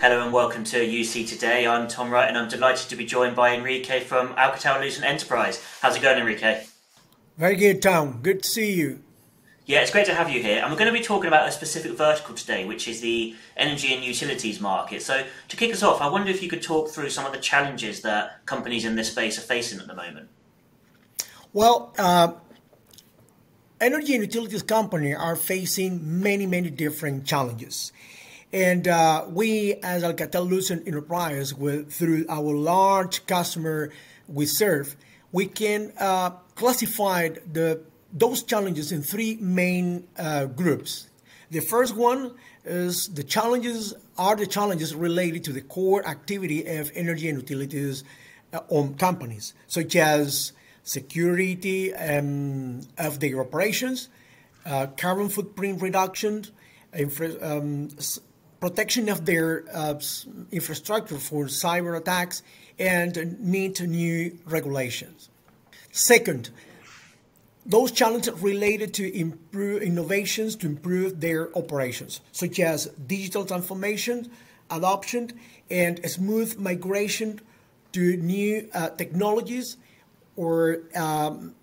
Hello and welcome to UC Today. I'm Tom Wright and I'm delighted to be joined by Enrique from Alcatel Lucent Enterprise. How's it going, Enrique? Very good, Tom. Good to see you. Yeah, it's great to have you here. And we're going to be talking about a specific vertical today, which is the energy and utilities market. So, to kick us off, I wonder if you could talk through some of the challenges that companies in this space are facing at the moment. Well, uh, energy and utilities companies are facing many, many different challenges. And uh, we, as Alcatel Lucent Enterprise, with, through our large customer we serve, we can uh, classify the, those challenges in three main uh, groups. The first one is the challenges are the challenges related to the core activity of energy and utilities uh, on companies, such as security um, of their operations, uh, carbon footprint reduction, infra- um, protection of their uh, infrastructure for cyber attacks and need new regulations. Second, those challenges related to improve innovations to improve their operations, such as digital transformation, adoption, and smooth migration to new uh, technologies or um,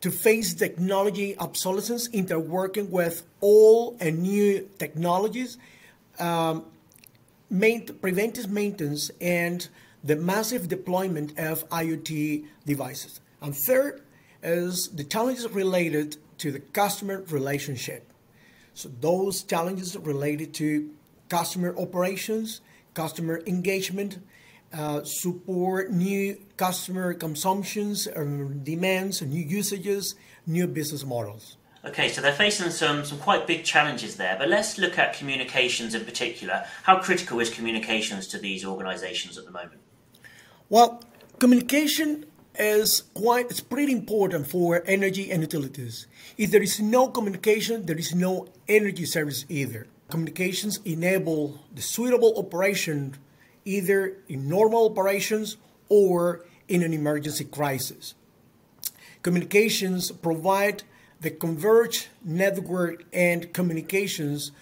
to face technology obsolescence, interworking with old and new technologies um, main, preventive maintenance and the massive deployment of IoT devices. And third is the challenges related to the customer relationship. So those challenges related to customer operations, customer engagement, uh, support new customer consumptions, um, demands, new usages, new business models. Okay, so they're facing some, some quite big challenges there, but let's look at communications in particular. How critical is communications to these organizations at the moment? Well, communication is quite it's pretty important for energy and utilities. If there is no communication, there is no energy service either. Communications enable the suitable operation either in normal operations or in an emergency crisis. Communications provide the converged network and communications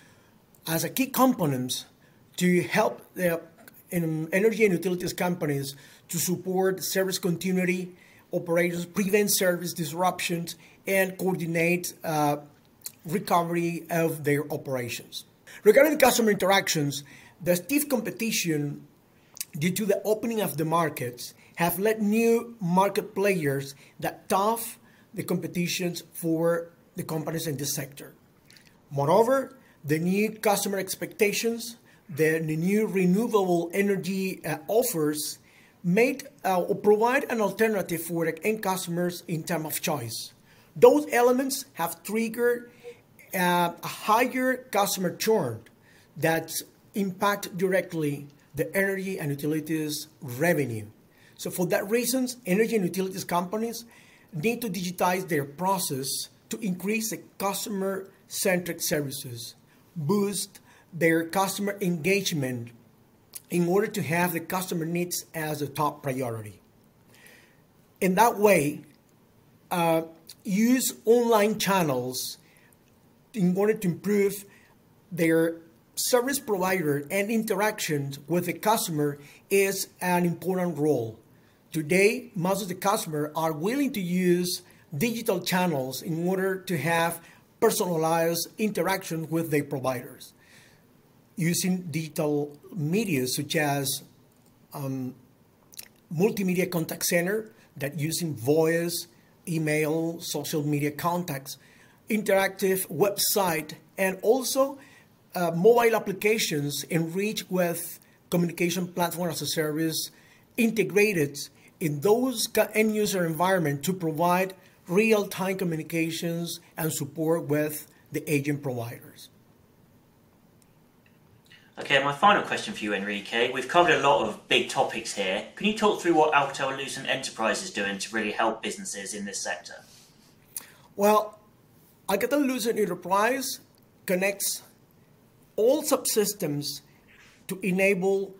as a key components to help the energy and utilities companies to support service continuity operations, prevent service disruptions, and coordinate uh, recovery of their operations. Regarding customer interactions, the stiff competition due to the opening of the markets have led new market players that tough the competitions for the companies in this sector. Moreover, the new customer expectations, the, new renewable energy uh, offers made uh, or provide an alternative for the end customers in terms of choice. Those elements have triggered uh, a higher customer churn that impact directly the energy and utilities revenue. So for that reasons, energy and utilities companies need to digitize their process to increase the customer centric services, boost their customer engagement in order to have the customer needs as a top priority. In that way, uh, use online channels in order to improve their service provider and interactions with the customer is an important role. Today, most of the customers are willing to use digital channels in order to have personalized interaction with their providers. Using digital media such as um, multimedia contact center that using voice, email, social media contacts, interactive website, and also uh, mobile applications enriched with communication platform as a service integrated in those end user environment to provide real time communications and support with the agent providers. Okay, my final question for you, Enrique. We've covered a lot of big topics here. Can you talk through what Alcatel Lucent Enterprise is doing to really help businesses in this sector? Well, Alcatel Lucent Enterprise connects all subsystems to enable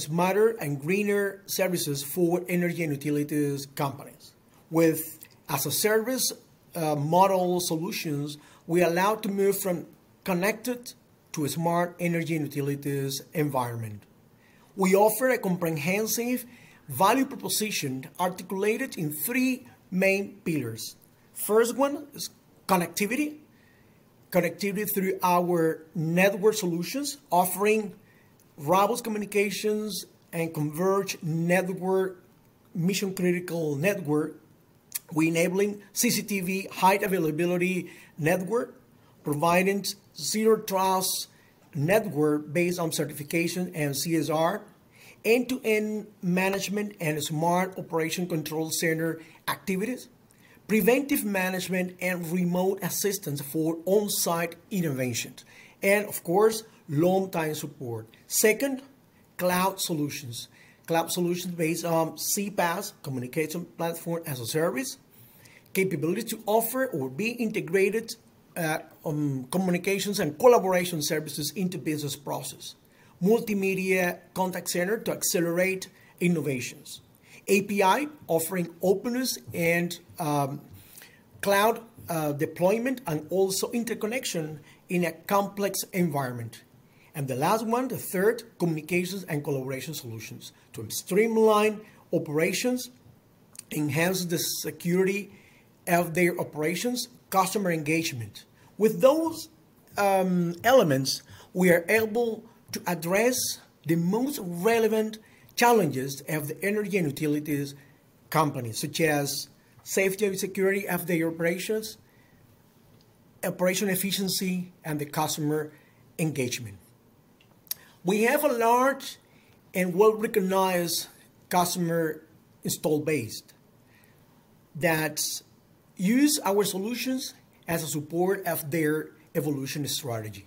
smarter and greener services for energy and utilities companies. With as a service uh, model solutions, we allow to move from connected to a smart energy and utilities environment. We offer a comprehensive value proposition articulated in three main pillars. First one is connectivity, connectivity through our network solutions, offering robust communications and converged network, mission critical network. We enabling CCTV high availability network, providing zero trust network based on certification and CSR, end to end management and smart operation control center activities, preventive management and remote assistance for on site interventions, and of course, long time support. Second, cloud solutions. Cloud solutions based on CPaaS, Communication Platform as a Service, capability to offer or be integrated uh, um, communications and collaboration services into business process, multimedia contact center to accelerate innovations, API offering openness and um, cloud uh, deployment and also interconnection in a complex environment. And the last one, the third, communications and collaboration solutions to streamline operations, enhance the security of their operations, customer engagement. With those um, elements, we are able to address the most relevant challenges of the energy and utilities companies, such as safety and security of their operations, operation efficiency, and the customer engagement. We have a large and well recognized customer install base that use our solutions as a support of their evolution strategy.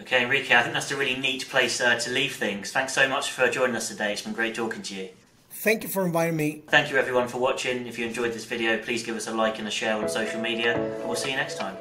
Okay, Enrique, I think that's a really neat place uh, to leave things. Thanks so much for joining us today. It's been great talking to you. Thank you for inviting me. Thank you everyone for watching. If you enjoyed this video, please give us a like and a share on social media, and we'll see you next time.